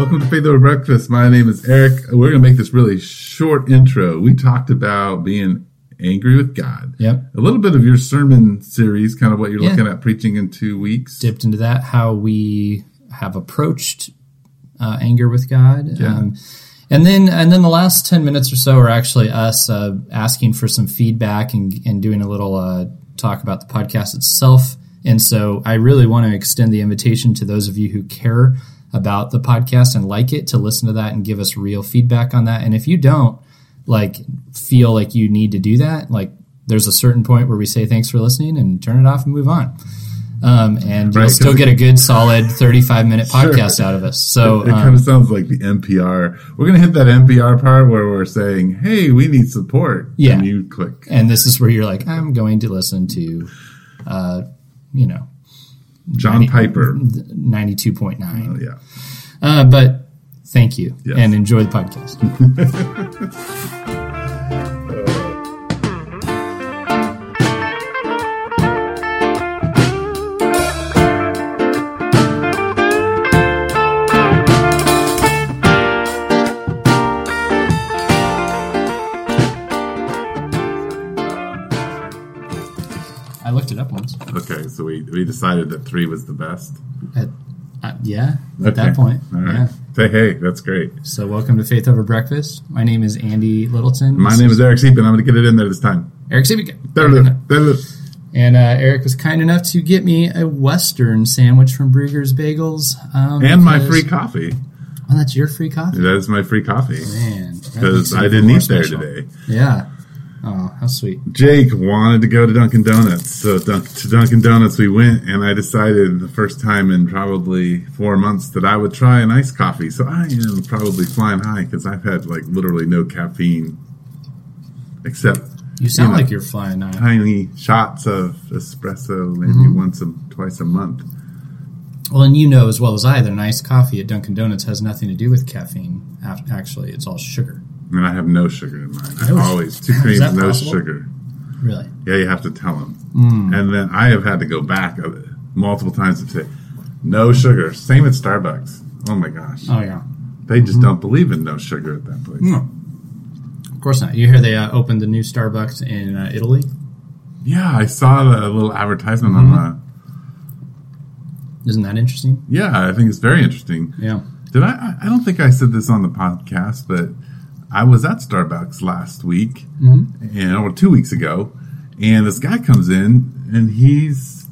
Welcome to Faith Over Breakfast. My name is Eric. We're going to make this really short intro. We talked about being angry with God. Yep. A little bit of your sermon series, kind of what you're Yeah. looking at preaching in two weeks. Dipped into that, how we have approached uh, anger with God. Yeah. Um, and then, and then the last ten minutes or so are actually us uh, asking for some feedback and, and doing a little uh, talk about the podcast itself. And so, I really want to extend the invitation to those of you who care about the podcast and like it to listen to that and give us real feedback on that. And if you don't like feel like you need to do that, like there's a certain point where we say thanks for listening and turn it off and move on. Um, and Right, you'll still get a good solid 35 minute podcast out of us. So, It um, kind of sounds like the NPR. We're going to hit that NPR part where we're saying, hey, we need support. Yeah. And you click. and this is where you're like, I'm going to listen to, uh, you know, John Piper. 92.9. Oh, yeah. Uh, but thank you Yes. and enjoy the podcast. I looked it up once. Okay, so we, we decided that three was the best. At, uh, yeah, at Okay. that point. All right. Yeah. Say, hey, that's great. So, welcome to Faith Over Breakfast. My name is Andy Littleton. My This name is Eric Seepin. I'm going to get it in there this time. Eric Sibica. And And uh, Eric was kind enough to get me a Western sandwich from Bruegger's Bagels. Um, and my free coffee. Oh, that's your free coffee? That is my free coffee. Man. Because I didn't eat there today. Yeah. Oh, how sweet. Jake wanted to go to Dunkin' Donuts. So Dun- to Dunkin' Donuts we went, and I decided the first time in probably four months that I would try an iced coffee. So I am probably flying high because I've had like literally no caffeine except You sound You know. like you're flying high. tiny shots of espresso maybe Mm-hmm. once a twice a month. Well, and you know as well as I that an iced coffee at Dunkin' Donuts has nothing to do with caffeine. Actually, it's all sugar. And I have no sugar in mine. I always two creams, no possible? sugar. Really? Yeah, you have to tell them. Hmm. And then I have had to go back uh, multiple times to say, no sugar. Same at Starbucks. Oh my gosh. Oh, yeah. They just don't believe in no sugar at that place. No. Of course not. You hear they uh, opened the new Starbucks in uh, Italy? Yeah, I saw the little advertisement Mm-hmm. on the. Isn't that interesting? Yeah, I think it's very interesting. Yeah. Did? I- I don't think I said this on the podcast, but I was at Starbucks last week, Mm-hmm. and or two weeks ago, and this guy comes in, and he's,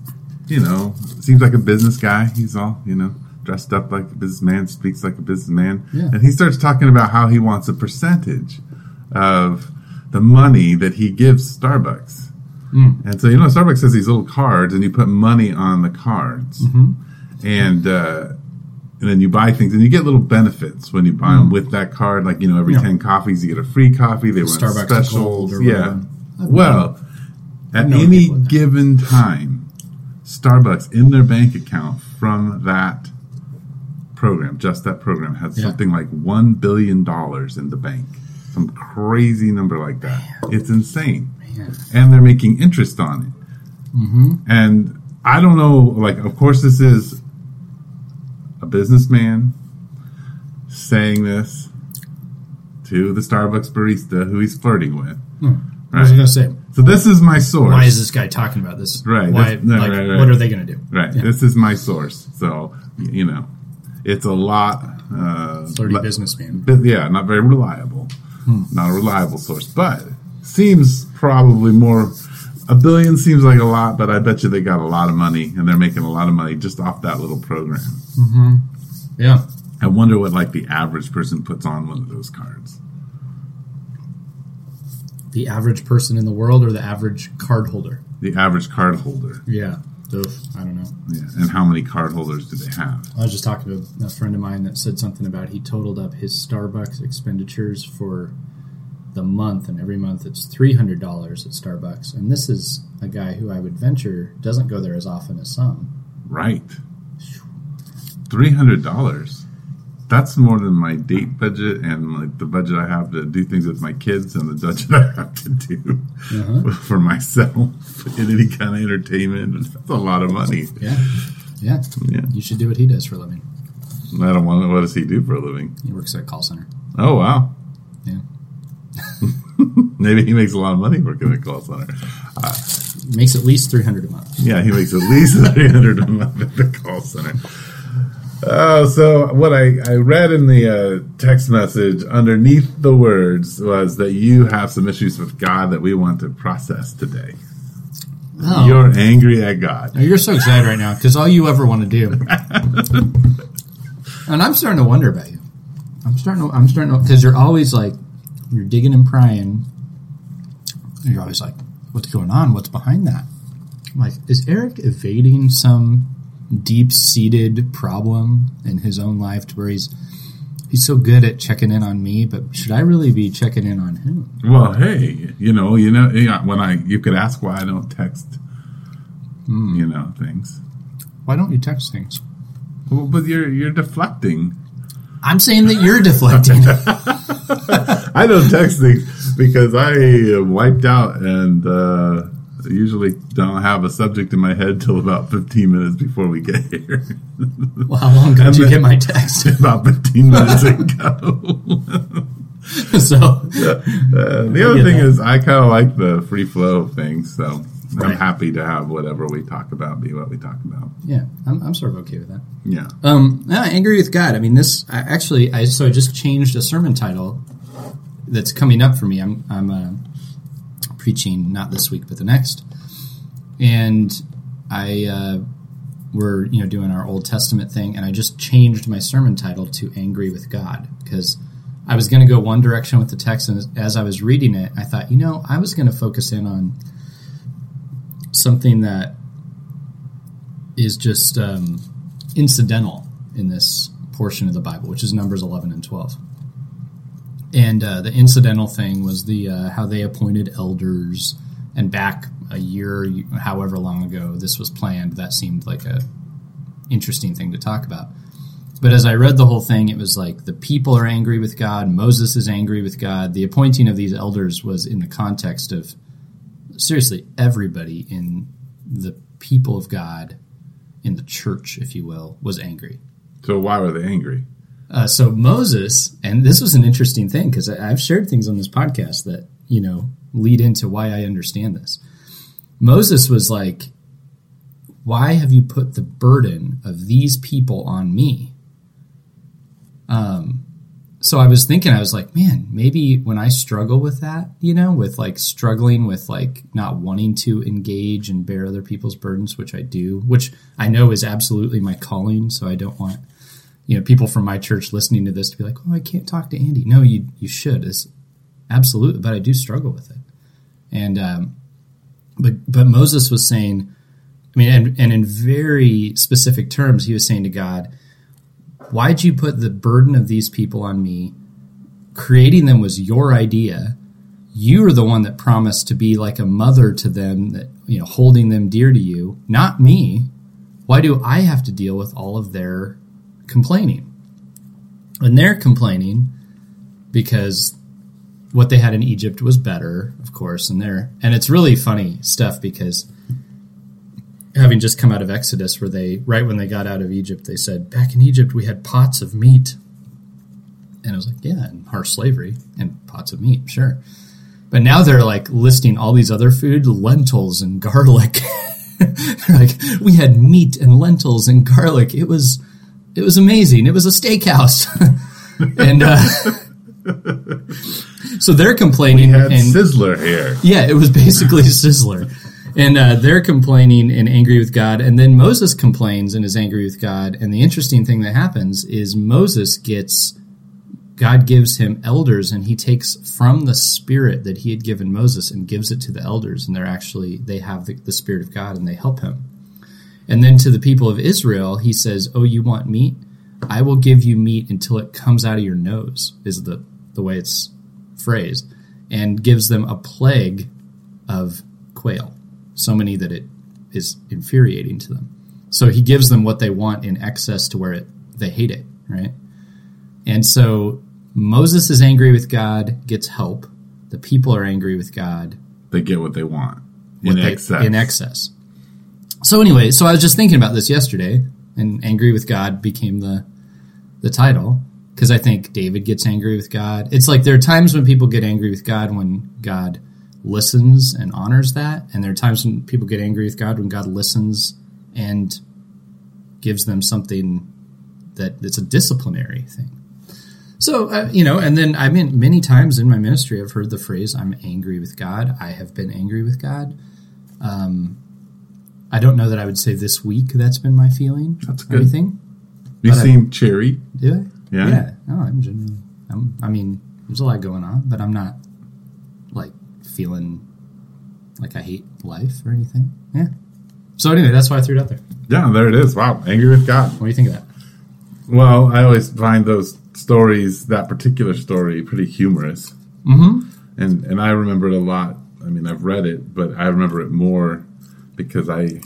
you know, seems like a business guy. He's all, you know, dressed up like a businessman, speaks like a businessman, Yeah. and he starts talking about how he wants a percentage of the money that he gives Starbucks. And so, you know, Starbucks has these little cards, and you put money on the cards, and uh, and then you buy things, and you get little benefits when you buy them with that card. Like you know, every Yeah. ten coffees, you get a free coffee. They run Starbucks specials, yeah. Well, at any people in that. given time, Starbucks in their bank account from that program, just that program, has Yeah. something like one billion dollars in the bank. Some crazy number like that. It's insane Man. and they're making interest on it. Mm-hmm. And I don't know, like, of course, this is businessman saying this to the Starbucks barista who he's flirting with. What was I Right. going to say? So this is my source. Why is this guy talking about this? Right, Why? no, like, right, right. What are they going to do? Right. Yeah. This is my source. So, you know, it's a lot. Uh, Flirty le- businessman. yeah, not very reliable. Hmm. Not a reliable source, but seems probably more. A billion seems like a lot, but I bet you they got a lot of money and they're making a lot of money just off that little program. Mm-hmm. Yeah. I wonder what like the average person puts on one of those cards. The average person in the world or the average card holder? The average card holder, Yeah. Oof, I don't know. yeah, and how many card holders do they have? I was just talking to a friend of mine that said something about he totaled up his Starbucks expenditures for the month, and every month it's three hundred dollars at Starbucks. And this is a guy who I would venture doesn't go there as often as some. Right, three hundred dollars. That's more than my date budget and like the budget I have to do things with my kids and the budget I have to do Uh-huh. for myself in any kind of entertainment. That's a lot of money. Yeah, yeah. Yeah. You should do what he does for a living. I don't want. What does he do for a living? He works at a call center. Oh wow. Maybe he makes a lot of money working at a call center. Makes at least 300 a month. Yeah, he makes at least three hundred a month at the call center. Uh, so what I, I read in the uh, text message underneath the words was that you have some issues with God that we want to process today. Oh. You're angry at God. You're so excited right now because all you ever want to do. and I'm starting to wonder about you. I'm starting to, I'm starting to, because you're always like, you're digging and prying. And you're always like, what's going on? What's behind that? I'm like, is Eric evading some deep seated problem in his own life to where he's, he's so good at checking in on me, but should I really be checking in on him? Well, hey, you know, you know, when I you could ask why I don't text, hmm. you know, things. Why don't you text things? Well, but you're you're deflecting. I'm saying that you're deflecting. I don't text things because I am wiped out and uh, usually don't have a subject in my head till about 15 minutes before we get here. well, how long did you get my text? about 15 minutes ago. so Uh, the other thing that. is, I kind of like the free flow of things, so I'm happy to have whatever we talk about be what we talk about. yeah, I'm, I'm sort of okay with that. Yeah. Um, yeah, angry with God. I mean, this I, actually, I so I just changed a sermon title that's coming up for me. I'm I'm uh, preaching not this week but the next, and I uh, we're you know doing our Old Testament thing, and I just changed my sermon title to "Angry with God" because I was going to go one direction with the text, and as I was reading it, I thought, you know, I was going to focus in on something that is just um, incidental in this portion of the Bible, which is Numbers 11 and 12. And uh, the incidental thing was the uh, how they appointed elders, and back a year, however long ago this was planned, that seemed like a interesting thing to talk about. But as I read the whole thing, it was like the people are angry with God, Moses is angry with God. The appointing of these elders was in the context of seriously everybody in the people of God, in the church, if you will, was angry. So why were they angry? Uh, so Moses, and this was an interesting thing because I've shared things on this podcast that you know lead into why I understand this. Moses was like, "Why have you put the burden of these people on me?" Um, so I was thinking, I was like, man, maybe when I struggle with that, you know, with like struggling with like not wanting to engage and bear other people's burdens, which I do, which I know is absolutely my calling. So I don't want you know people from my church listening to this to be like, "Oh, I can't talk to Andy." No, you you should. It's absolutely, but I do struggle with it. And um, but but Moses was saying, I mean, and, and in very specific terms, he was saying to God, "Why'd you put the burden of these people on me? Creating them was your idea. You are the one that promised to be like a mother to them, that you know, holding them dear to you, not me. Why do I have to deal with all of their complaining. And they're complaining because what they had in Egypt was better, of course, and they're and it's really funny stuff because having just come out of Exodus where they right when they got out of Egypt, they said, Back in Egypt we had pots of meat. And I was like, Yeah, and harsh slavery and pots of meat, sure. But now they're like listing all these other food, lentils and garlic. like we had meat and lentils and garlic. It was it was amazing. It was a steakhouse. and uh, so they're complaining We Had and Sizzler here. yeah, it was basically Sizzler. And uh, they're complaining and angry with God. And then Moses complains and is angry with God. And the interesting thing that happens is Moses gets, God gives him elders and he takes from the spirit that he had given Moses and gives it to the elders. And they're actually, they have the, the spirit of God and they help him. And then to the people of Israel, he says, Oh, you want meat? I will give you meat until it comes out of your nose, is the, the way it's phrased, and gives them a plague of quail, so many that it is infuriating to them. So he gives them what they want in excess to where it, they hate it, right? And so Moses is angry with God, gets help. The people are angry with God, They get what they want in they- excess. in excess. So anyway, so I was just thinking about this yesterday, and angry with God became the the title because I think David gets angry with God. It's like there are times when people get angry with God when God listens and honors that, and there are times when people get angry with God when God listens and gives them something that it's a disciplinary thing. So uh, you know, and then I mean, many times in my ministry, I've heard the phrase "I'm angry with God." I have been angry with God. Um, I don't know that I would say this week that's been my feeling. That's good. Anything? You But I- seem cheery. Do I? Yeah. Yeah. No, I'm genuinely. I'm, I mean, there's a lot going on, but I'm not like feeling like I hate life or anything. Yeah. So anyway, that's why I threw it out there. Yeah, there it is. Wow, angry with God. What do you think of that? Well, I always find those stories, that particular story, pretty humorous. Mm-hmm. And and I remember it a lot. I mean, I've read it, but I remember it more because I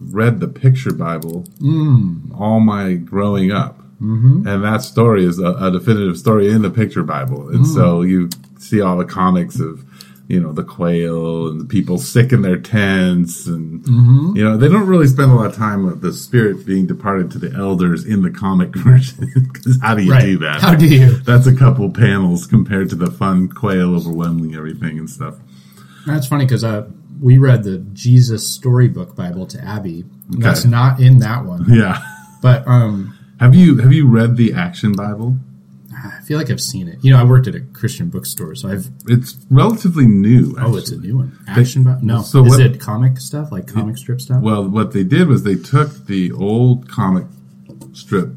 read the picture Bible all my growing up. Mm-hmm. And that story is a, a definitive story in the picture Bible. And so you see all the comics of, you know, the quail and the people sick in their tents. And, you know, they don't really spend a lot of time with the spirit being departed to the elders in the comic version. Because how do you do that? How do you? That's a couple panels compared to the fun quail overwhelming everything and stuff. That's funny because uh, we read the Jesus Storybook Bible to Abby. and That's not in that one, Yeah. but um, Have you have you read the Action Bible? I feel like I've seen it. You know, I worked at a Christian bookstore, so I've. It's relatively new. Oh, it's a new one. Action Bible? No. so is what- it comic stuff like comic strip stuff? Well, what they did was they took the old comic strip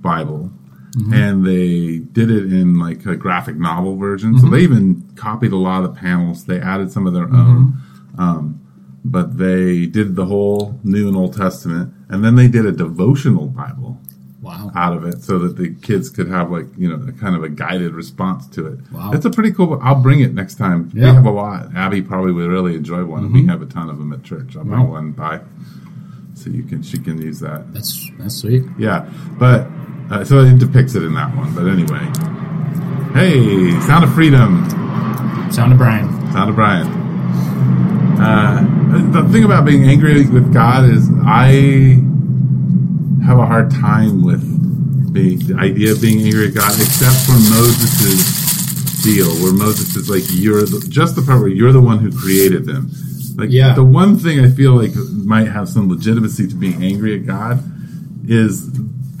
Bible Mm-hmm. and they did it in like a graphic novel version. Mm-hmm. So they even copied a lot of the panels. They added some of their Mm-hmm. own. Um, but they did the whole New and Old Testament, and then they did a devotional Bible wow. out of it, so that the kids could have like you know a kind of a guided response to it. Wow. It's a pretty cool. I'll bring it next time. We Yeah. Mm-hmm. have a lot. Abby probably would really enjoy one. We have a ton of them at church. I'll bring Wow. one by, so you can she can use that. That's that's sweet. Yeah, but uh, so it depicts it in that one. But anyway, hey, Sound of Freedom, Sound of Brian. Sound of Brian. Uh, the thing about being angry with God is I have a hard time with being, the idea of being angry at God, except for Moses' deal, where Moses is like, "You're the, just the part where you're the one who created them." Like Yeah. the one thing I feel like might have some legitimacy to being angry at God is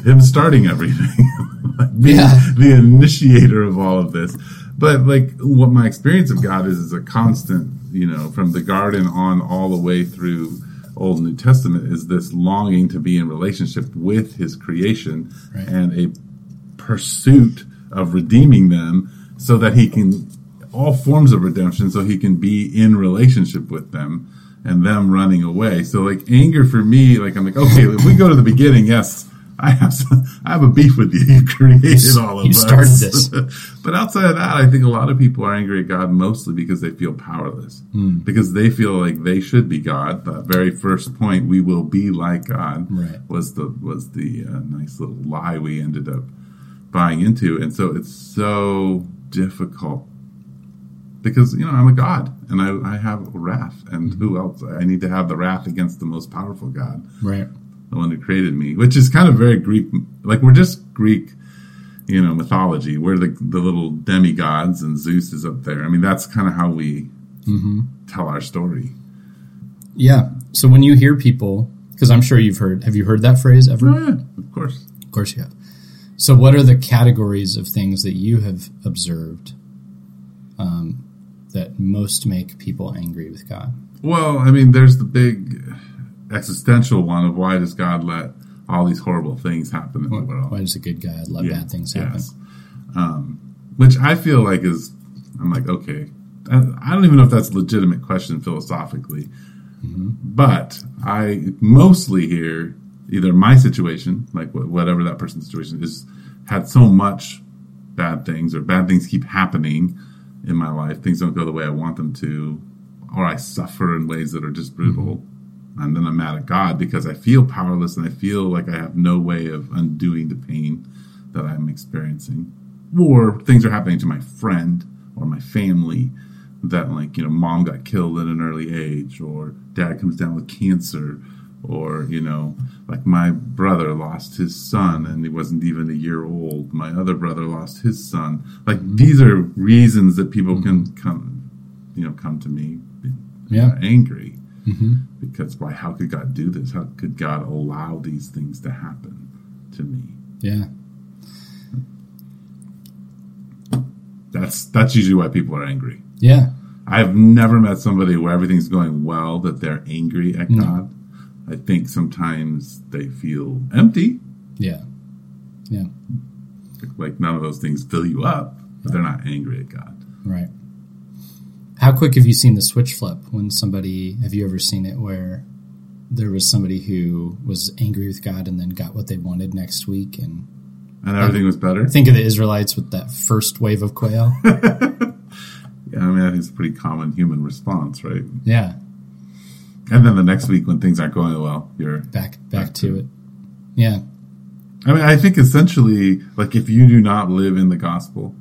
him starting everything, like being Yeah. the initiator of all of this. But like what my experience of God is is a constant, you know, from the garden on all the way through Old and New Testament is this longing to be in relationship with his creation Right. and a pursuit of redeeming them so that he can all forms of redemption so he can be in relationship with them and them running away. So like anger for me, like I'm like, okay, if we go to the beginning, yes, I have some, I have a beef with you. You created all of You us. started this. but outside of that, I think a lot of people are angry at God mostly because they feel powerless. Because they feel like they should be God. That very first point, we will be like God, Right. was the was the uh, nice little lie we ended up buying into, and so it's so difficult because you know I'm a God and I, I have wrath, and who else? I need to have the wrath against the most powerful God, Right. The one who created me, which is kind of very Greek. Like we're just Greek, you know, mythology. We're the the little demigods, and Zeus is up there. I mean, that's kind of how we tell our story. Yeah. So when you hear people, because I'm sure you've heard, have you heard that phrase ever? Oh, yeah, of course. Of course you have. So what are the categories of things that you have observed um, that most make people angry with God? Well, I mean, there's the big existential one of why does God let all these horrible things happen in the world? Why does a good God let Yeah, bad things happen? yes. Um, which I feel like is, I'm like, okay, I, don't even know if that's a legitimate question philosophically, Mm-hmm. but I mostly hear either my situation, like whatever that person's situation is, had so much bad things or bad things keep happening in my life. Things don't go the way I want them to, or I suffer in ways that are just brutal. And then I'm mad at God because I feel powerless and I feel like I have no way of undoing the pain that I'm experiencing. Or things are happening to my friend or my family that, like, you know, mom got killed at an early age, or dad comes down with cancer, or you know like my brother lost his son and he wasn't even a year old my other brother lost his son like these are reasons that people can come you know come to me Yeah. angry hmm because why how could god do this how could god allow these things to happen to me Yeah. that's that's usually why people are angry Yeah. I've never met somebody where everything's going well that they're angry at No. God. I think sometimes they feel empty, Yeah. Yeah. like none of those things fill you up, but they're not angry at God. Right. How quick have you seen the switch flip when somebody, have you ever seen it where there was somebody who was angry with God and then got what they wanted next week? And And everything was better. think of the Israelites with that first wave of quail. Yeah, I mean, I think it's a pretty common human response, right? yeah. And then the next week when things aren't going well, you're. Back, back to it. Yeah. I mean, I think essentially, like, if you do not live in the gospel,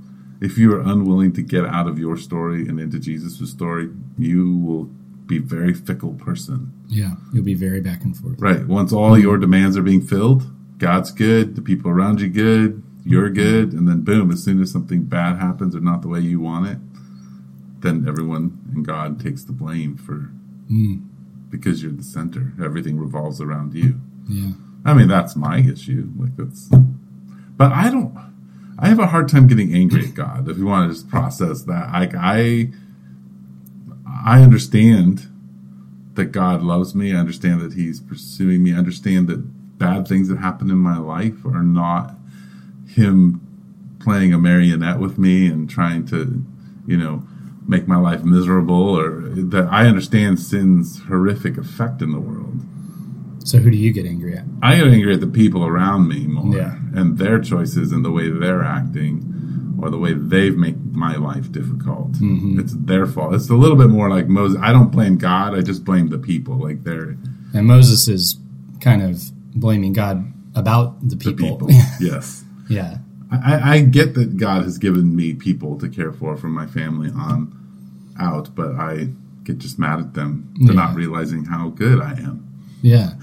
if you are unwilling to get out of your story and into Jesus' story, you will be a very fickle person. Yeah. You'll be very back and forth. Right. Once all your demands are being filled, God's good, the people around you good, you're good, and then boom, as soon as something bad happens or not the way you want it, then everyone and God takes the blame for Mm. because you're the center. Everything revolves around you. Yeah. I mean, that's my issue. Like that's, but I don't. I have a hard time getting angry at God. If you want to just process that, like I, I understand that God loves me. I understand that He's pursuing me. I understand that bad things that happen in my life are not Him playing a marionette with me and trying to, you know, make my life miserable. Or that I understand sin's horrific effect in the world. So who do you get angry at? I get angry at the people around me more Yeah. and their choices and the way they're acting or the way they've made my life difficult. Mhm. It's their fault. It's a little bit more like Moses. I don't blame God. I just blame the people. Like they're And Moses is kind of blaming God about the the people. people. yes. yeah. I, I get that God has given me people to care for from my family on out, but I get just mad at them for Yeah. not realizing how good I am Yeah.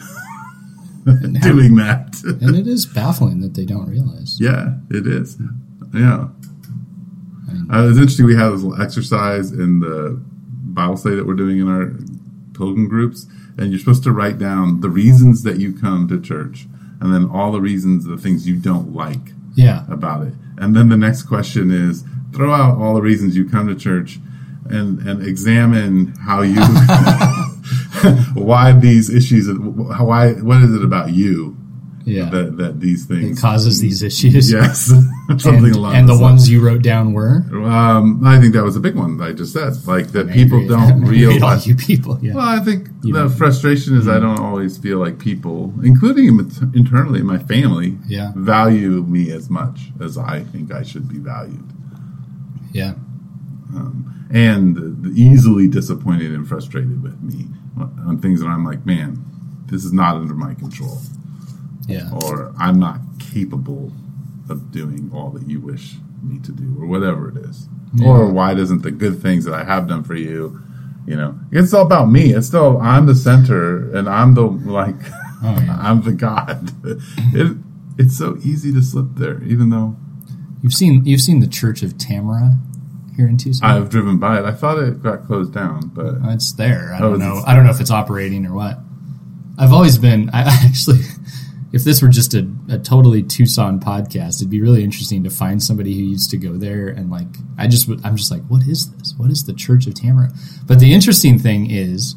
Doing that. and it is baffling that they don't realize. Yeah, it is. Yeah. I mean- Uh, it's interesting. We have this little exercise in the Bible study that we're doing in our pilgrim groups, and you're supposed to write down the reasons that you come to church, and then all the reasons, the things you don't like Yeah. about it. And then the next question is throw out all the reasons you come to church and, and examine how you, why these issues, why, what is it about you Yeah. that, that these it things causes these issues. Yes, something and, along and the ones you wrote down were um, I think that was a big one that I just said. Like that people don't I'm angry at all realize. you people. Yeah. Well, I think You the frustration is I don't always feel like people, including internally in my family, Yeah. value me as much as I think I should be valued. Yeah. Um, and easily disappointed and frustrated with me on things that I'm like, man, this is not under my control, Yeah. or I'm not capable of doing all that you wish me to do, or whatever it is. Yeah. Or why doesn't the good things that I have done for you, you know, it's all about me. It's still I'm the center, and I'm the like, Oh, yeah. I'm the God. It, it's so easy to slip there, even though You've seen you've seen the Church of Tamara here in Tucson. I've driven by it. I thought it got closed down, but oh, it's there. I Oh, don't know. I don't know if it's operating or what. I've always been. I actually, if this were just a, a totally Tucson podcast, it'd be really interesting to find somebody who used to go there and like. I just I'm just like, what is this? What is the Church of Tamara? But the interesting thing is,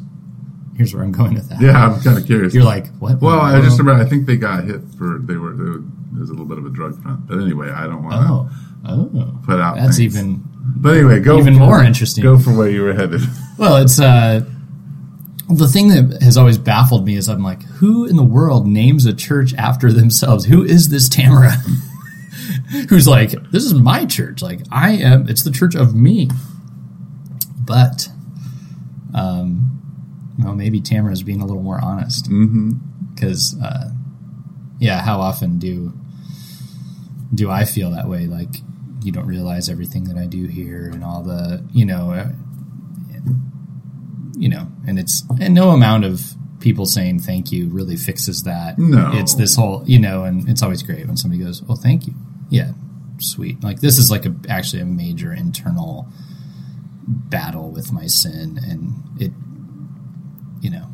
here's where I'm going with that. yeah, I'm kind of curious. You're like, what? Well, I just remember. I think they got hit for they were. They were there's a little bit of a drug front, but anyway, I don't want to Oh, oh, put out. that's things. even But anyway, go even for- more interesting. Go for where you were headed. Well, it's uh, the thing that has always baffled me is I'm like, who in the world names a church after themselves? Who is this Tamara? Who's like, this is my church. Like, I am. It's the church of me. But, um, well, maybe Tamara's being a little more honest because, uh, yeah, how often do do I feel that way? Like, you don't realize everything that I do here and all the, you know, uh, you know, and it's and no amount of people saying thank you really fixes that. No. It's this whole, you know, and it's always great when somebody goes, "Oh, thank you." Yeah, sweet. Like this is like a actually a major internal battle with my sin, and it, you know,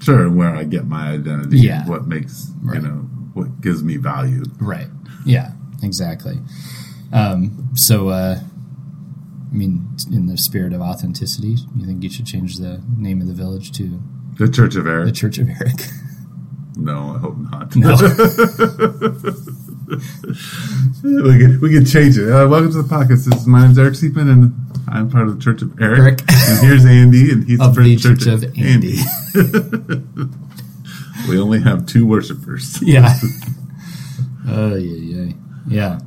Sure, where I get my identity, Yeah. what makes Right. you know what gives me value. right? Yeah, exactly. Um, so, uh, I mean, in the spirit of authenticity, you think you should change the name of the village to The Church of Eric? the Church of Eric? no, I hope not. No. we can we can change it. Uh, welcome to the podcast. This is, my name's Eric Seepman, and I'm part of the Church of Eric. Eric. and here's Andy, and he's Of the Church, Church of Andy. we only have two worshipers. yeah. Oh yeah, yeah, yeah.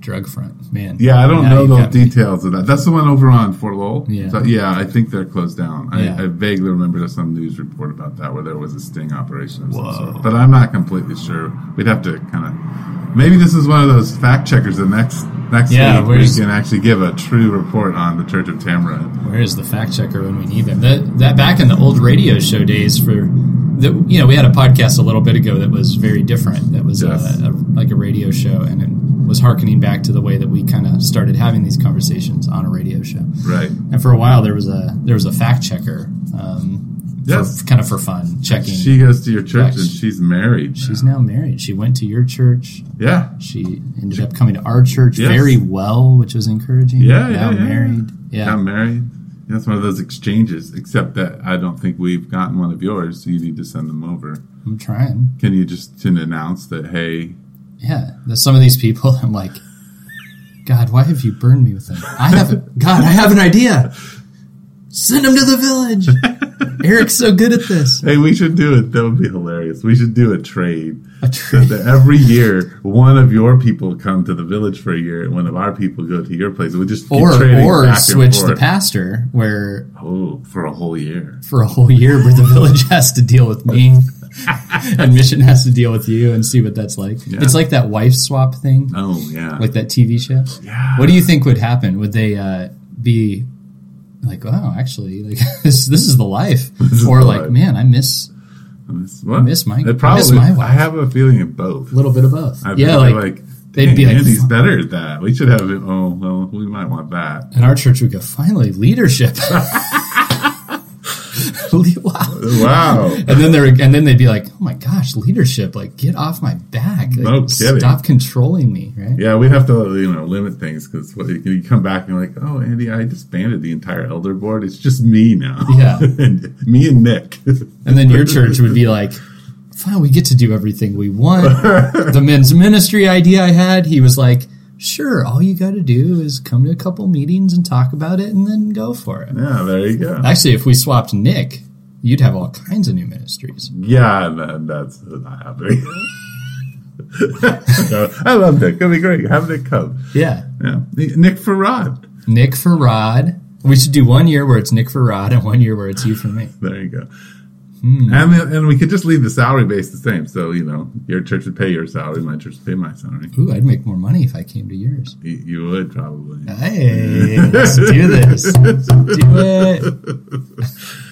Drug front, man. Yeah, I don't Now know those got me. details of that. That's the one over on Fort Lowell. Yeah. So, yeah, I think they're closed down. Yeah. I, I vaguely remember there's some news report about that where there was a sting operation of some Whoa. sort. But I'm not completely sure. We'd have to kind of. Maybe this is one of those fact checkers. The next next Yeah, week we can actually give a true report on the Church of Tamarind. Where is the fact checker when we need them? That that back in the old radio show days for the you know we had a podcast a little bit ago that was very different. That was Yes. a, a, like a radio show, and it was harkening back to the way that we kind of started having these conversations on a radio show. Right. And for a while there was a there was a fact checker, um, Yes. for, kind of for fun, checking. She goes to your church Yeah, and she's married. She's now. married. She went to your church. Yeah. She ended up coming to our church Yes. very well, which was encouraging. Yeah, now yeah, yeah. married. Yeah, Got married. That's one of those exchanges, except that I don't think we've gotten one of yours, so you need to send them over. I'm trying. Can you just to announce that, hey, Yeah, there's some of these people. I'm like, God, why have you burned me with them? I have God, I have an idea. Send them to the village. Eric's so good at this. hey, we should do it. That would be hilarious. We should do a trade. A So trade. that every year, one of your people come to the village for a year, and one of our people go to your place. We just Or or switch the pastor where Oh, for a whole year. for a whole year where the village has to deal with me and mission has to deal with you and see what that's like. Yeah. It's like that wife swap thing. Oh yeah. like that TV show. Yeah. What do you think would happen? Would they uh, be like, oh, actually, like this this is the life," is or the like, life. "Man, I miss What? miss my- It I probably, miss my wife. I have a feeling of both. a little bit of both." I yeah, like, like they'd be like, Andy's better at that. We should have it. Oh well, we might want that. in our church, we go, "Finally, leadership." wow. And then they're and then they'd be like, "Oh my gosh, leadership! Like, get off my back! Like, No kidding. Stop controlling me!" Right? Yeah, we'd have to you know limit things because you come back and you're like, oh, Andy, I disbanded the entire elder board. It's just me now. Yeah. and me and Nick. And then your church would be like, fine, we get to do everything we want. the men's ministry idea I had, he was like, sure, all you got to do is come to a couple meetings and talk about it and then go for it. yeah, there you go. Actually, if we swapped Nick, you'd have all kinds of new ministries. Yeah, that, that's not happening. No, I love Nick. It'll be great. Have Nick come. Yeah. Yeah, Nick Farad. Nick for Rod. We should do one year where it's Nick for Rod and one year where it's you for me. There you go. Hmm. And and we could just leave the salary base the same. So you know, your church would pay your salary, my church would pay my salary. Ooh, I'd make more money if I came to yours. You, you would probably. Hey, let's do this. Do it.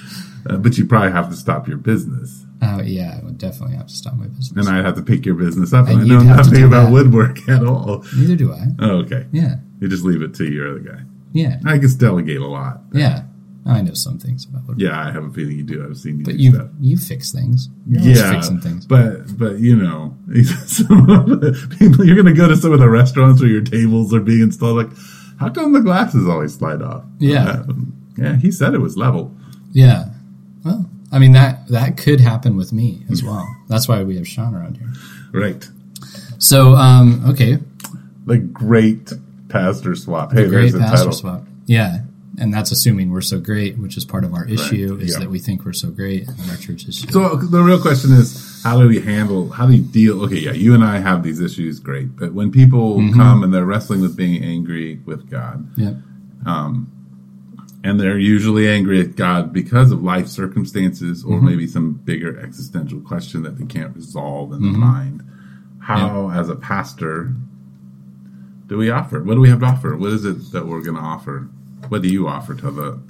Uh, but you probably have to stop your business. Oh, yeah, I would definitely have to stop my business. And I'd have to pick your business up. And, And I know you'd have to nothing about that. woodwork at all. Neither do I. Oh, okay. Yeah. You just leave it to your other guy. Yeah. I guess delegate a lot. Yeah. I know some things about what Yeah, I have a feeling you do. I've seen you But do you stuff. you fix things. You're Yeah, fixing things. but but you know, some of the people you're going to go to some of the restaurants where your tables are being installed. Like, how come the glasses always slide off? Yeah. Um, yeah. He said it was level. Yeah. Well, I mean that that could happen with me as well. That's why we have Sean around here. Right. So, um, okay, The great pastor swap. Hey, great there's the pastor title. swap. Yeah, and that's assuming we're so great, which is part of our issue is yeah. that we think we're so great, and our church is. So the real question is, how do we handle? How do we deal? Okay, yeah, you and I have these issues, great. But when people Mm-hmm. come and they're wrestling with being angry with God, yeah. And they're usually angry at God because of life circumstances or Mm-hmm. maybe some bigger existential question that they can't resolve in Mm-hmm. the mind. How, as a pastor, do we offer? What do we have to offer? What is it that we're going to offer? What do you offer to the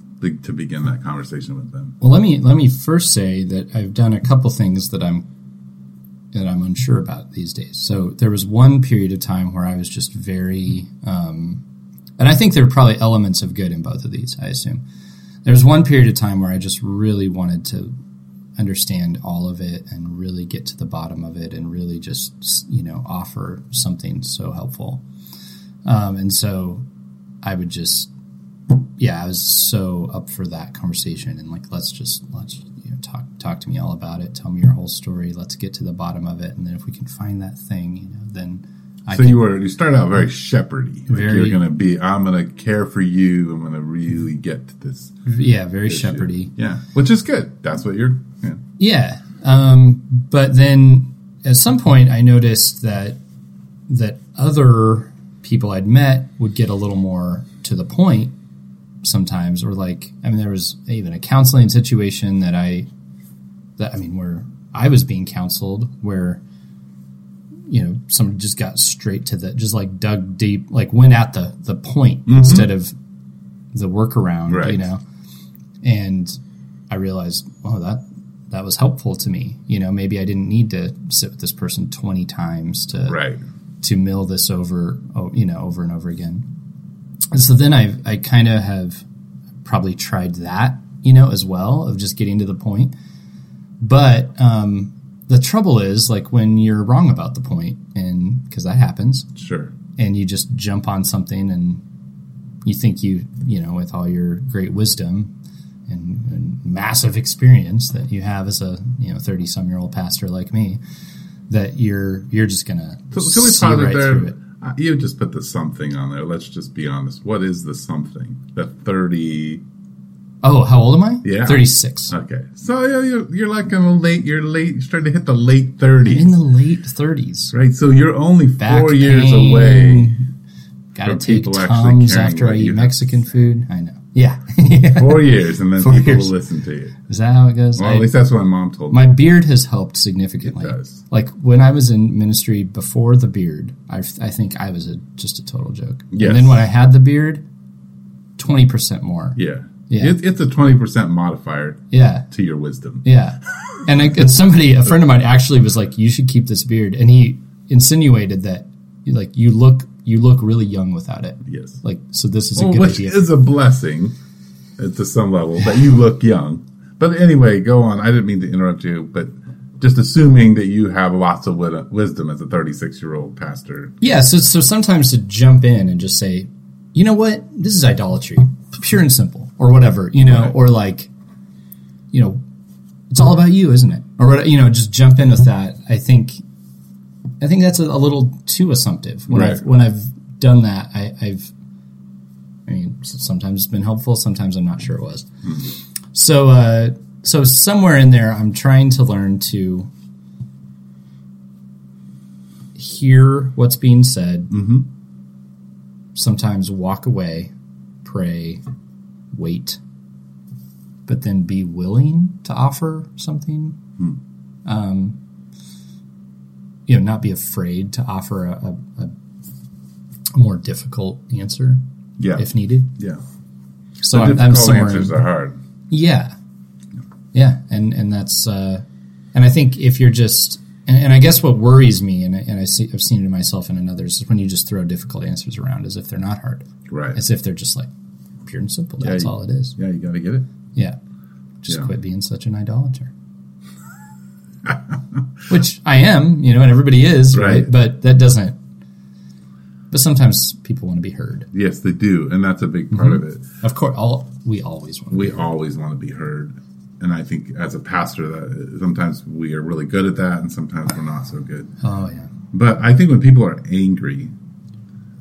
to begin that conversation with them? Well, let me let me first say that I've done a couple things that I'm that I'm unsure about these days. So there was one period of time where I was just very, um, and I think there are probably elements of good in both of these. I assume there was one period of time where I just really wanted to understand all of it and really get to the bottom of it and really just you know offer something so helpful. Um, and so I would just yeah, I was so up for that conversation and like let's just let's you know talk talk to me all about it. Tell me your whole story. Let's get to the bottom of it, and then if we can find that thing, you know, then I so you were you started out very shepherdy. Like you're going to be. I'm going to care for you. I'm going to really get to this. Yeah, very issue. shepherdy. Yeah, which is good. That's what you're. Yeah. Yeah, um, but then at some point I noticed that that other people I'd met would get a little more to the point sometimes, or like I mean, there was even a counseling situation that I that I mean where I was being counseled where you know somebody just got straight to the just like dug deep like went at the the point mm-hmm. instead of the workaround right. you know? And i realized oh that that was helpful to me. You know maybe i didn't need to sit with this person 20 times to right. to mill this over oh, you know over and over again. And so then i i kind of have probably tried that you know as well of just getting to the point. But um the trouble is like when you're wrong about the point and because that happens. Sure. And you just jump on something and you think you you know with all your great wisdom and, and massive experience that you have as a you know 30 some year old pastor like me that you're you're just gonna so, can we see right there? through it. You just put the something on there. Let's just be honest. What is the something the 30 Oh, how old am I? Yeah, thirty six. Okay, so you're, you're like in the late. You're late. You're starting to hit the late thirties. In the late thirties, right? So you're only Back four pain, years away. Got to take Tums after I eat Mexican have. food. I know. Yeah, four years, and then four people years. will listen to you. Is that how it goes? Well, I, at least that's what my mom told me. My beard has helped significantly. It does. Like when I was in ministry before the beard, I, I think I was a, just a total joke. Yes. And then when I had the beard, twenty percent more. Yeah. Yeah. It, it's a 20% modifier yeah. to your wisdom. Yeah. And I, somebody, a friend of mine actually was like, you should keep this beard. And he insinuated that like you look, you look really young without it. Yes. Like, so this is well, a good which idea. is a blessing to some level that you look young. But anyway, go on. I didn't mean to interrupt you, but just assuming that you have lots of wisdom as a 36 year old pastor. Yeah. So, so sometimes to jump in and just say, you know what? This is idolatry, pure and simple, or whatever, you know, right. or like, you know, it's all about you, isn't it? Or you know, just jump in with that. I think, I think that's a, a little too assumptive. When right. I've when I've done that, I, have I mean, sometimes it's been helpful, sometimes I'm not sure it was. Mm-hmm. So, uh, so somewhere in there, I'm trying to learn to hear what's being said. Mm-hmm sometimes walk away, pray, wait, but then be willing to offer something. Hmm. Um, you know, not be afraid to offer a, a, a more difficult answer, yeah, if needed. Yeah. So I'm, I'm somewhere. Answers are hard. Yeah, yeah, and and that's uh, and I think if you're just and, and, I guess what worries me, and, and I see, I've seen it in myself and in others, is when you just throw difficult answers around as if they're not hard. Right. As if they're just like pure and simple. That's yeah, all it is. Yeah, you got to get it. Yeah. Just yeah. quit being such an idolater. Which I am, you know, and everybody is, right. right? But that doesn't. But sometimes people want to be heard. Yes, they do, and that's a big part mm-hmm. of it. Of course, all we always want. we always want to be heard and I think as a pastor, that sometimes we are really good at that, and sometimes we're not so good. Oh yeah. But I think when people are angry,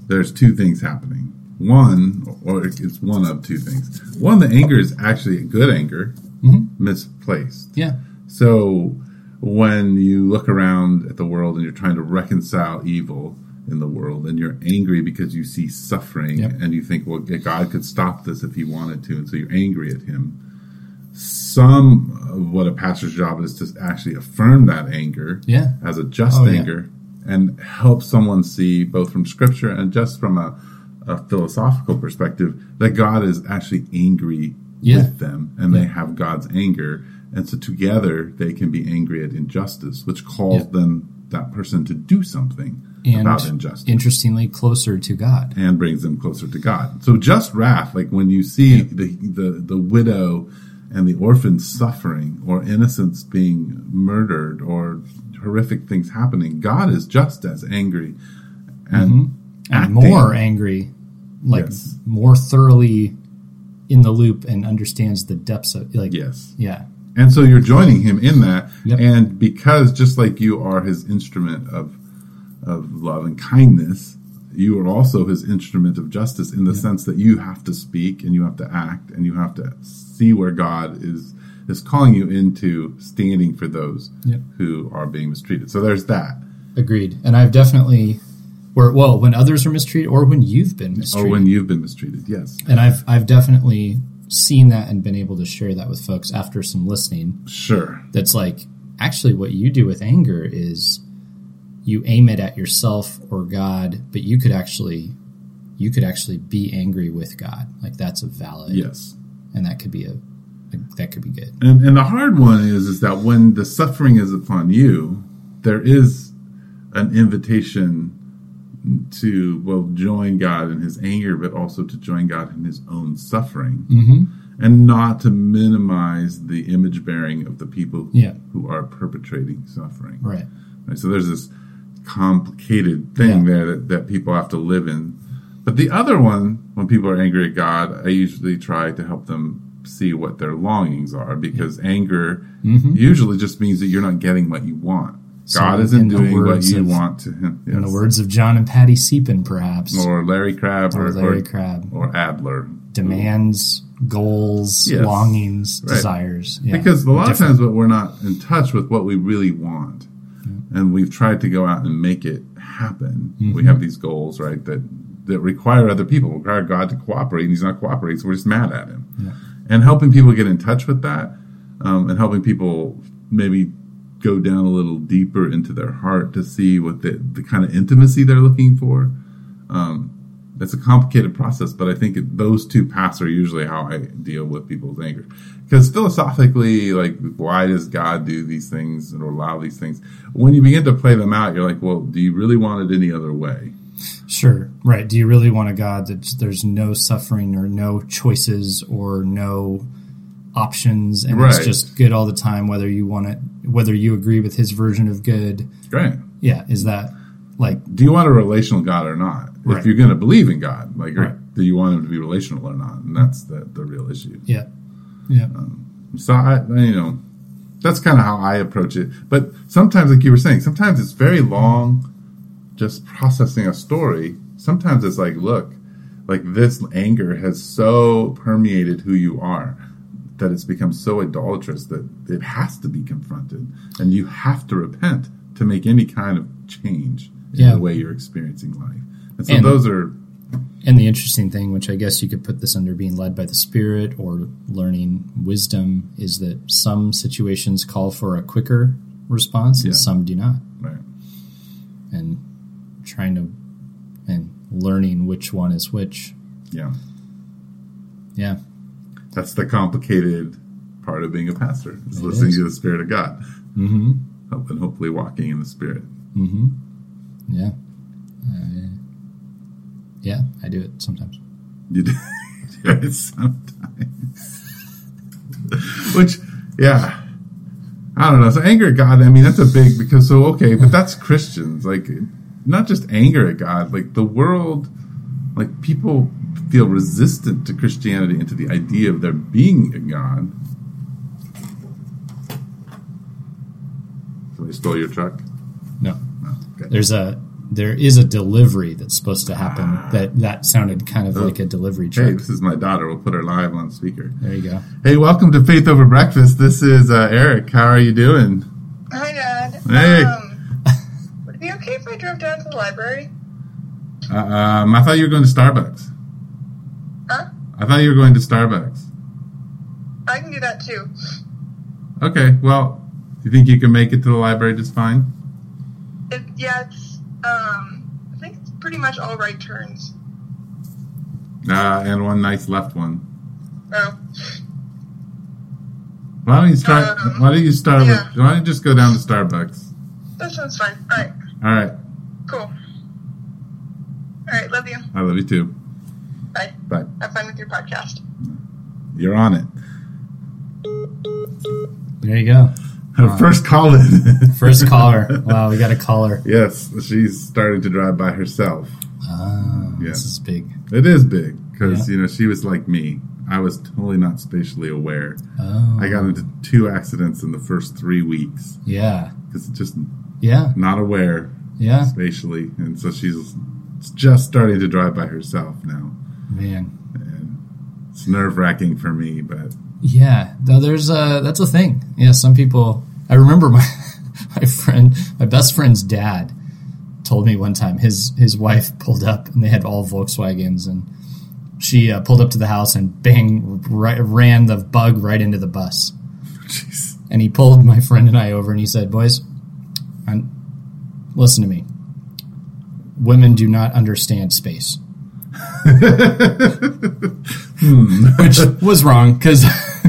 there's two things happening. One, or it's one of two things. One, the anger is actually a good anger, mm-hmm. misplaced. Yeah. So when you look around at the world and you're trying to reconcile evil in the world and you're angry because you see suffering yep. and you think, well, God could stop this if he wanted to, and so you're angry at him some of what a pastor's job is to actually affirm that anger yeah. as a just oh, anger yeah. and help someone see both from scripture and just from a, a, philosophical perspective that God is actually angry Yeah. with them, and they have God's anger, and so together they can be angry at injustice, which calls Yeah. them that person to do something And about injustice interestingly, closer to God. and brings them closer to God. So just wrath, like when you see the, the the widow and the orphan suffering, or innocents being murdered, or horrific things happening, God is just as angry and mm-hmm. and more angry, like Yes. more thoroughly in the loop and understands the depths of like Yes. yeah And so you're joining him in that, Yep. and because just like you are his instrument of of love and kindness, you are also his instrument of justice in the sense that you have to speak and you have to act and you have to see where God is is calling you into standing for those Yep. who are being mistreated. So there's that. agreed. And I've definitely well when others are mistreated or when you've been mistreated, Or when you've been mistreated, yes, and I've I've definitely seen that and been able to share that with folks after some listening. sure, That's like actually what you do with anger is you aim it at yourself or God, but you could actually you could actually be angry with God. Like that's a valid yes. and that could be a, a that could be good. And, and the hard one is is that when the suffering is upon you, there is an invitation to well join God in His anger, but also to join God in His own suffering, Mm-hmm. and not to minimize the image bearing of the people Yeah. who are perpetrating suffering. Right. Right, So there's this complicated thing Yeah. there that, that people have to live in. But the other one, when people are angry at God, I usually try to help them see what their longings are because anger usually just means that you're not getting what you want. God isn't doing what you of- want to him. In the words of John and Patty Seepin, perhaps, Or Larry Crabb or, or Larry or, Crabb, or Adler. demands, goals, Yes. longings, Right. desires. Yeah. Because a lot of times what we're not in touch with what we really want. And we've tried to go out and make it happen. Mm-hmm. We have these goals, right, that, that require other people, require God to cooperate, and He's not cooperating, so we're just mad at Him. Yeah. And helping people get in touch with that, um, and helping people maybe go down a little deeper into their heart to see what the, the kind of intimacy they're looking for. Um, it's a complicated process, but I think it, those two paths are usually how I deal with people's anger. Because philosophically, like, why does God do these things or allow these things? When you begin to play them out, you're like, well, do you really want it any other way? Sure. Right. Do you really want a God that there's no suffering or no choices or no options and it's just good all the time, whether you want it, whether you agree with his version of good? Right. Yeah. Is that like, Do you want a relational God or not? Right. If you're going to believe in God, like, Right. do you want him to be relational or not? And that's the, the real issue. yeah. Yeah. Um, so I, you know, that's kind of how I approach it. But sometimes, like you were saying, sometimes it's very long, just processing a story. Sometimes it's like, look, like this anger has so permeated who you are that it's become so idolatrous that it has to be confronted, and you have to repent to make any kind of change in Yeah. the way you're experiencing life. And so And- those are And the interesting thing, which I guess you could put this under being led by the Spirit or learning wisdom, is that some situations call for a quicker response and Yeah. some do not. right. And trying to, and learning which one is which. Yeah. Yeah. That's the complicated part of being a pastor is It listening is. to the Spirit of God Mm-hmm. and hopefully walking in the Spirit. Mm-hmm. Yeah. Uh, yeah, I do it sometimes. You do do it sometimes. Which, yeah, I don't know. So anger at God. I mean, that's a big because so okay, but that's Christians. Like, not just anger at God. Like the world, like people feel resistant to Christianity and to the idea of there being a God. Somebody stole your truck. No. No, okay. There's a there is a delivery that's supposed to happen that that sounded kind of Oh. like a delivery truck. Hey, this is my daughter. We'll put her live on speaker. There you go. Hey, welcome to Faith Over Breakfast. This is uh, Eric. How are you doing? Hi, Dad. Hey. Um, would it be okay if I drove down to the library? Uh, um, I thought you were going to Starbucks. Huh? I thought you were going to Starbucks. I can do that too. Okay, well, do you think you can make it to the library just fine? It, yeah, it's. Um, I think it's pretty much all right turns. Uh, and one nice left one. Oh, Why don't you start? Um, why don't you start yeah. with? Why don't you just go down to Starbucks? That sounds fine. All right. All right. Cool. All right. Love you. I love you too. Bye. Bye. Have fun with your podcast. You're on it. There you go. Her first call in. First caller. Wow, we got a caller. yes, she's starting to drive by herself. Ah, Yeah. This is big. It is big because Yeah. you know she was like me. I was totally not spatially aware. Oh, I got into two accidents in the first three weeks yeah, because just yeah, not aware yeah. spatially, and so she's just starting to drive by herself now. Man, And it's nerve wracking for me, but yeah. No, there's a that's a thing. Yeah, some people. I remember my my friend, my best friend's dad, told me one time his his wife pulled up and they had all Volkswagens and she uh, pulled up to the house and bang right, ran the bug right into the bus. jeez. And he pulled my friend and I over and he said, Boys, I'm, listen to me. Women do not understand space. Hmm. Which was wrong because,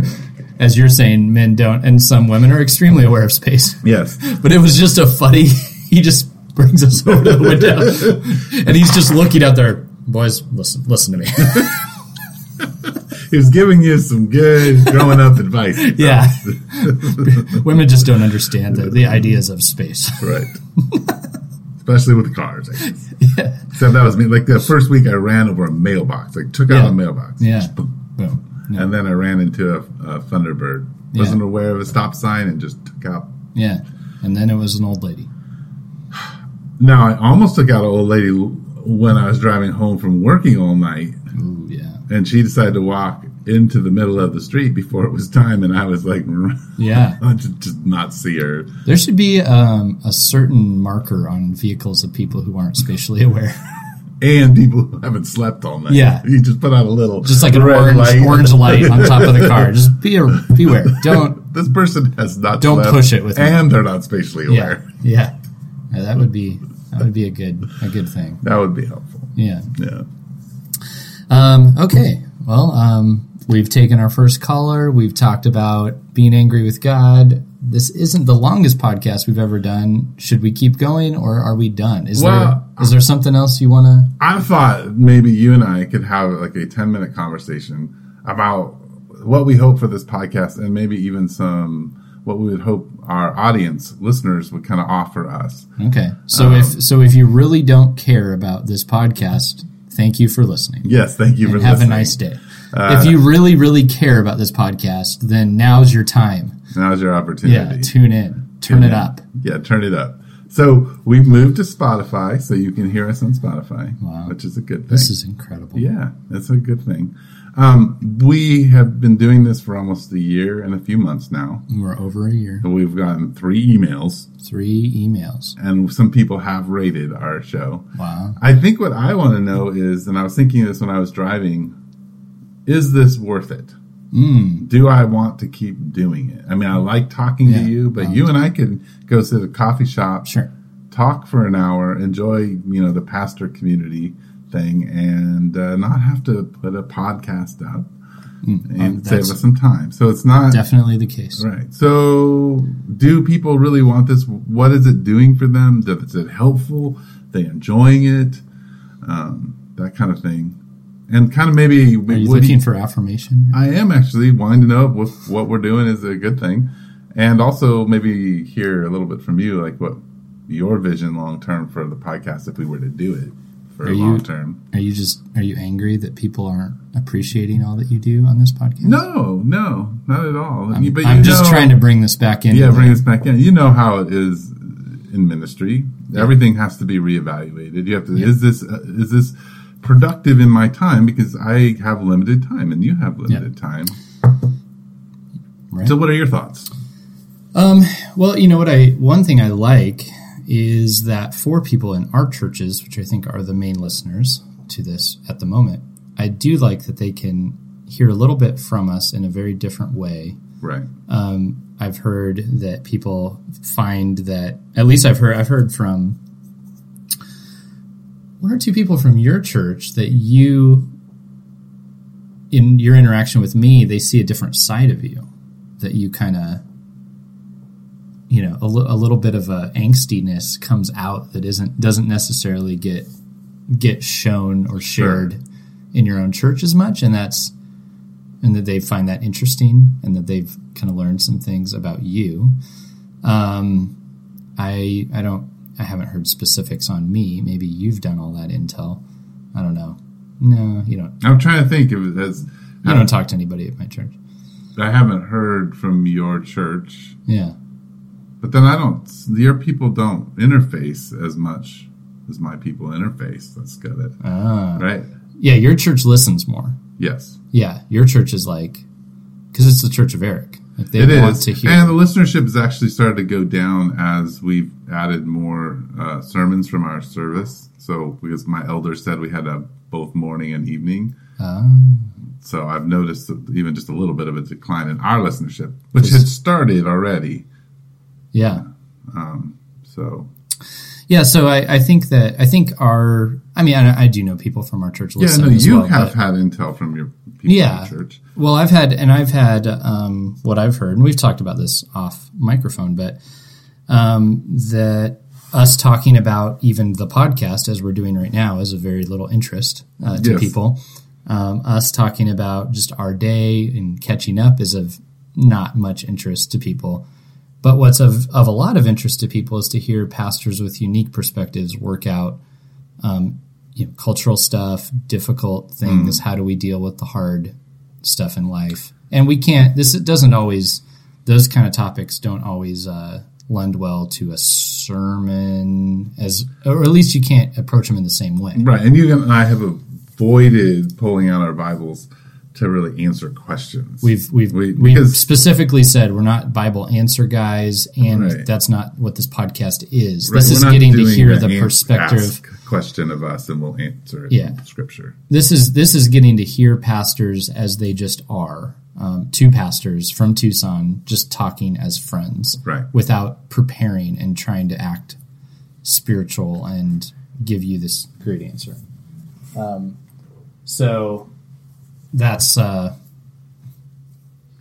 as you're saying, men don't, and some women are extremely aware of space. Yes. But it was just a funny, he just brings us over to the window and he's just looking out there. Boys, listen, listen to me. He was giving you some good growing up advice. yeah. Women just don't understand the, the ideas of space. Right. Especially with the cars. Yeah. Except that was me. Like the first week I ran over a mailbox. Like took out Yeah. a mailbox. Yeah. Boom. Boom. Yeah. And then I ran into a, a Thunderbird. Wasn't aware of a stop sign and just took out. Yeah. And then it was an old lady. Now I almost took out an old lady when I was driving home from working all night, Ooh, yeah. and she decided to walk into the middle of the street before it was time, and I was like, Yeah. I just, just not see her. There should be um, a certain marker on vehicles of people who aren't spatially aware. And people who haven't slept all night. Yeah. you just put out a little, Just like an red orange light. orange light on top of the car. Just be a, beware. Don't. This person has not. Don't slept, push it with me. and they're not spatially Yeah. aware. Yeah. Yeah, That would be that would be a good a good thing. That would be helpful. Yeah. Yeah. Um, okay. Well, um, we've taken our first caller. We've talked about being angry with God. This isn't the longest podcast we've ever done. Should we keep going or are we done? Is Well, there is there something else you want to? I thought maybe you and I could have like a 10 minute conversation about what we hope for this podcast and maybe even some what we would hope our audience listeners would kind of offer us. Okay. So Um, if so if you really don't care about this podcast, thank you for listening. Yes, thank you for have listening. a nice day. Uh, if you really really care about this podcast, then now's your time. Now's your opportunity. Yeah, tune in. Turn it up. Yeah, turn it up. So we've moved to Spotify, so you can hear us on Spotify, Wow. which is a good thing. This is incredible. Yeah, that's a good thing. Um, we have been doing this for almost a year and a few months now. We're over a year. And we've gotten three emails, Three emails. and some people have rated our show. Wow. I think what I want to know is, and I was thinking this when I was driving, is this worth it? Mm. Do I want to keep doing it? I mean, I like talking Yeah. to you, but Um, you and I could go sit at a coffee shop, Sure. talk for an hour, enjoy, you know, the pastor community thing, and uh, not have to put a podcast up and Um, save us some time. So it's not definitely the case. right. So, do people really want this? What is it doing for them? Is it helpful? they enjoying it? Um, that kind of thing, and kind of maybe. Are you looking for affirmation? I am actually wanting to know if what we're doing is a good thing, and also maybe hear a little bit from you, like what your vision long term for the podcast if we were to do it for Are you- long term. Are you just are you angry that people aren't appreciating all that you do on this podcast? No, no, not at all. I'm, but I'm you just know- trying to bring this back in. Yeah, bring us back in. You know how it is in ministry. Everything has to be reevaluated. You have to. Is this uh, is this productive in my time? Because I have limited time, and you have limited time. Right. So, what are your thoughts? Um, well, you know what I one thing I like is that for people in our churches, which I think are the main listeners to this at the moment, I do like that they can hear a little bit from us in a very different way. Right. Um, I've heard that people find that at least I've heard I've heard from one or two people from your church that you in your interaction with me they see a different side of you that you kind of you know a, little bit of a angstiness comes out that isn't doesn't necessarily get get shown or shared Sure. in your own church as much and that's and that they find that interesting and that they've kind of learned some things about you um, i i don't i haven't heard specifics on me maybe you've done all that intel i don't know no you don't I'm trying to think it as I don't talk to anybody at my church I haven't heard from your church, yeah but then I don't. Your people don't interface as much as my people interface. That's got it ah. right. yeah your church listens more Yes, Yeah, your church is like because it's the Church of Eric. Like they it want is, to hear. and the listenership has actually started to go down as we've added more uh, sermons from our service. So because my elder said we had a both morning and evening. Ah. So I've noticed even just a little bit of a decline in our listenership, which had started already. yeah, So yeah. So I, I think that I think our. I mean, I, I do know people from our church yeah, no, you well, have had intel from your people Yeah. in church. Well, I've had, and I've had um, what I've heard, and we've talked about this off microphone, but um, that us talking about even the podcast as we're doing right now is of very little interest uh, to Yes. people. Um, us talking about just our day and catching up is of not much interest to people. But what's of, of a lot of interest to people is to hear pastors with unique perspectives work out um, you know, cultural stuff, difficult things. How do we deal with the hard stuff in life? And we can't. This it doesn't always. Those kind of topics don't always uh, lend well to a sermon, as or at least you can't approach them in the same way. Right, and you and I have avoided pulling out our Bibles to really answer questions. We've we've We- have specifically said we're not Bible answer guys, and Right. that's not what this podcast is. Right, this we're is getting to hear the perspective. question of us, and we'll answer it Yeah. in Scripture. this is this is getting to hear pastors as they just are. Um, two pastors from Tucson just talking as friends, Right. Without preparing and trying to act spiritual and give you this great answer. Um, so that's uh,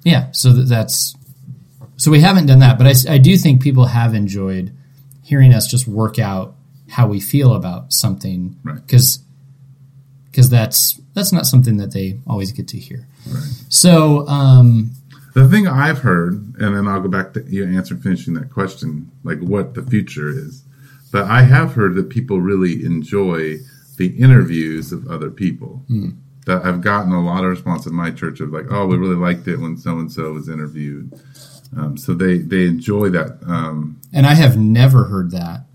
yeah. So th- that's so we haven't done that, but I do think people have enjoyed hearing us just work out how we feel about something, Right. Because because that's that's not something that they always get to hear. Right. So um, The thing I've heard, and then I'll go back to you answer finishing that question, like what the future is. But I have heard that people really enjoy the interviews of other people. That I've gotten a lot of response in my church of like, oh, we really liked it when so and so was interviewed. Um, so they they enjoy that. Um, and I have never heard that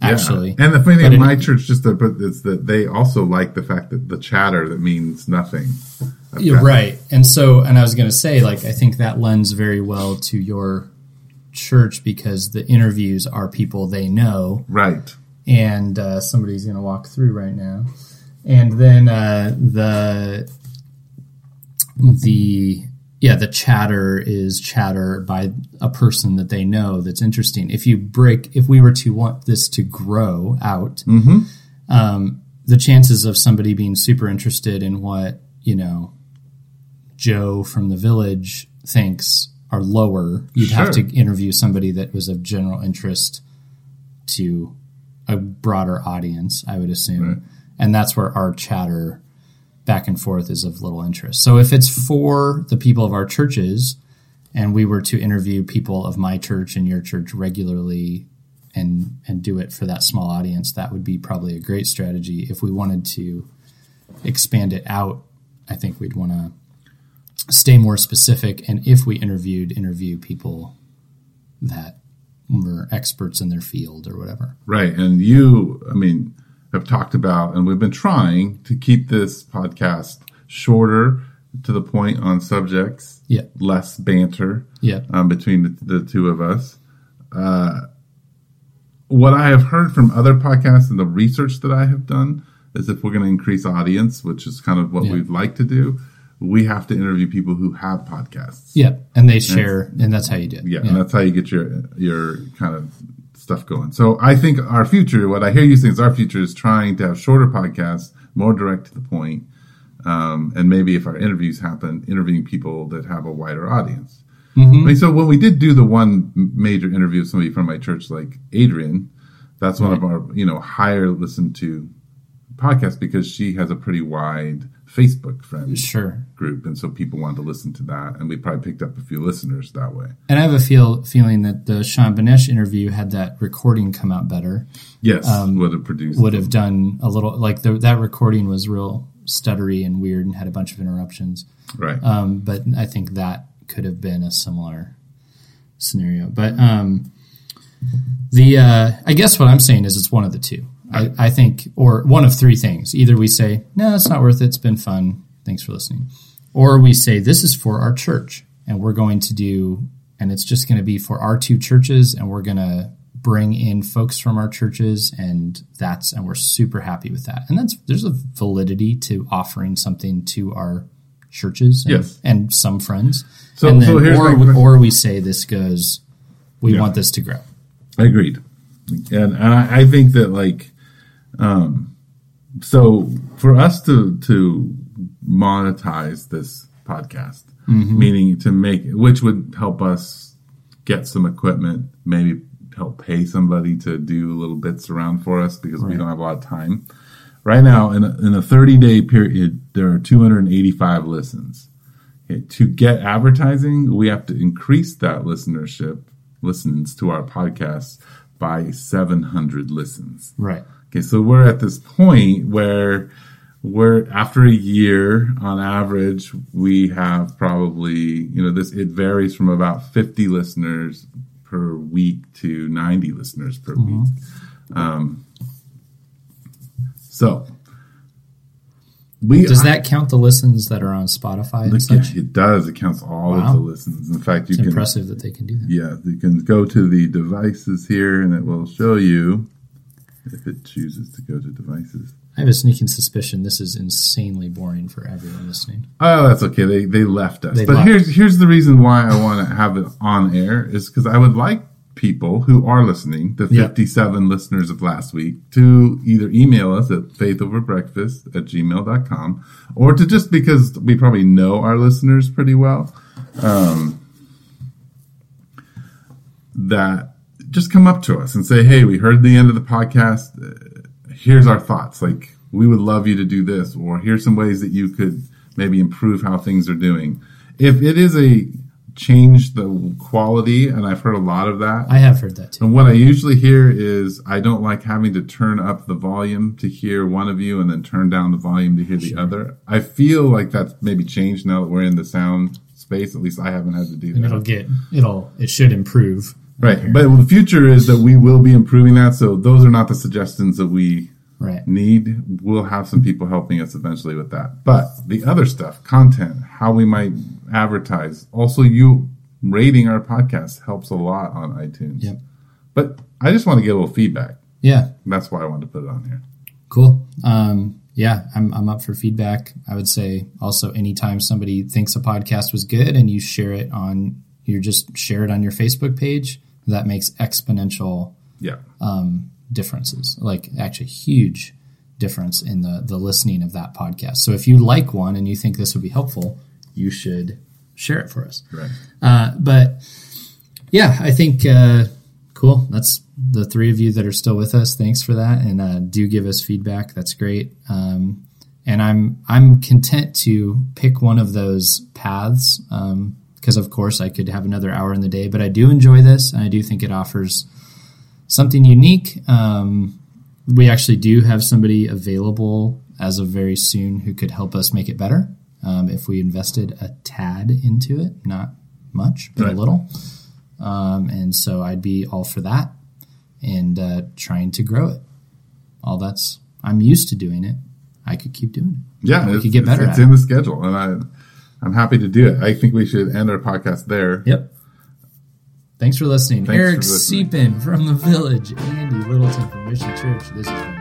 yeah. actually. and the funny thing in my church, just to put is that they also like the fact that the chatter that means nothing. Got- right. And so, and I was going to say, like, I think that lends very well to your church because the interviews are people they know, Right. and uh, somebody's going to walk through right now. And then uh, the the yeah the chatter is chatter by a person that they know that's interesting. If you break, if we were to want this to grow out, um, the chances of somebody being super interested in what you know Joe from the village thinks are lower. You'd have to interview somebody that was of general interest to a broader audience, I would assume. Right. And that's where our chatter back and forth is of little interest. So if it's for the people of our churches and we were to interview people of my church and your church regularly and and do it for that small audience, that would be probably a great strategy. If we wanted to expand it out, I think we'd want to stay more specific and if we interviewed interview people that were experts in their field or whatever. Right. And you, I mean, have talked about, and we've been trying to keep this podcast shorter to the point on subjects, Yeah. less banter Yeah. um, between the, the two of us. Uh, what I have heard from other podcasts and the research that I have done is if we're going to increase audience, which is kind of what Yeah. we'd like to do, we have to interview people who have podcasts. Yeah. And they share and that's how you do it. Yeah, and that's how you get your your kind of stuff going. So I think our future, what I hear you saying is our future is trying to have shorter podcasts, more direct to the point, um, and maybe if our interviews happen, interviewing people that have a wider audience. I mean, so when we did do the one major interview of somebody from my church, like Adrian, that's one of our you know higher listened to podcasts because she has a pretty wide Facebook friend Sure. group, and so people wanted to listen to that, and we probably picked up a few listeners that way. And I have a feel feeling that the Sean Benesh interview had that recording come out better. Yes, would have produced. Would have done a little like the, that recording was real stuttery and weird and had a bunch of interruptions. right. Um, but I think that could have been a similar scenario. But um, the uh, I guess what I'm saying is it's one of the two. I, I think, or one of three things. Either we say, no, it's not worth it. It's been fun. Thanks for listening. Or we say, this is for our church and we're going to do, and it's just going to be for our two churches and we're going to bring in folks from our churches and that's, and we're super happy with that. And that's, there's a validity to offering something to our churches and, Yes. and some friends. So- and then, so here's or, or we say this goes, we Yeah. want this to grow. I agreed. And, and I, I think that like, um, so for us to to monetize this podcast, meaning to make which would help us get some equipment, maybe help pay somebody to do little bits around for us because we don't have a lot of time. Right now, in a, in a 30 day period, there are 285 listens. Okay, to get advertising, we have to increase that listenership, listens to our podcast by 700 listens. Right. Okay, so we're at this point where we're after a year on average, we have probably, you know, this it varies from about 50 listeners per week to 90 listeners per week. Um, so we Does that count the listens that are on Spotify and such? it does. It counts all Wow. of the listens. In fact, you It's can impressive that they can do that. yeah, you can go to the devices here and it will show you if it chooses to go to devices. I have a sneaking suspicion this is insanely boring for everyone listening. Oh, that's okay. They they left us. They but left. here's here's the reason why I want to have it on air is because I would like people who are listening, the Yeah. 57 listeners of last week, to either email us at faithoverbreakfast at gmail.com or to just because we probably know our listeners pretty well, um, that just come up to us and say, hey, we heard the end of the podcast. Uh, Here's our thoughts. Like, we would love you to do this, or here's some ways that you could maybe improve how things are doing. If it is a change the quality, and I've heard a lot of that. I have heard that too. And what I usually hear is I don't like having to turn up the volume to hear one of you and then turn down the volume to hear the other. I feel like that's maybe changed now that we're in the sound space. At least I haven't had to do that. And that. it'll get it'll it should improve. Right. But the future is that we will be improving that. So those are not the suggestions that we Right. need. We'll have some people helping us eventually with that. But the other stuff, content, how we might advertise, also you rating our podcast helps a lot on iTunes. Yep. But I just want to get a little feedback. Yeah. That's why I wanted to put it on here. Cool. Um, yeah, I'm, I'm up for feedback. I would say also anytime somebody thinks a podcast was good and you share it on, you just share it on your Facebook page, that makes exponential Yeah. differences, like actually huge difference in the, the listening of that podcast. So if you like one and you think this would be helpful, you should share it for us. Right. Uh, but yeah, I think uh, cool. That's the three of you that are still with us. Thanks for that, and uh, do give us feedback. That's great. Um, and I'm I'm content to pick one of those paths because, of course, I could have another hour in the day. But I do enjoy this, and I do think it offers something unique. Um, we actually do have somebody available as of very soon who could help us make it better um, if we invested a tad into it, not much, but Right. a little. Um, and so I'd be all for that and uh, trying to grow it. All that's I'm used to doing it. I could keep doing it. Yeah. we could get better It's, in the schedule, and I, I'm happy to do it. I think we should end our podcast there. Yep. Thanks for listening. Thanks Eric for listening. Seepin from the Village, Andy Littleton from Mission Church. This is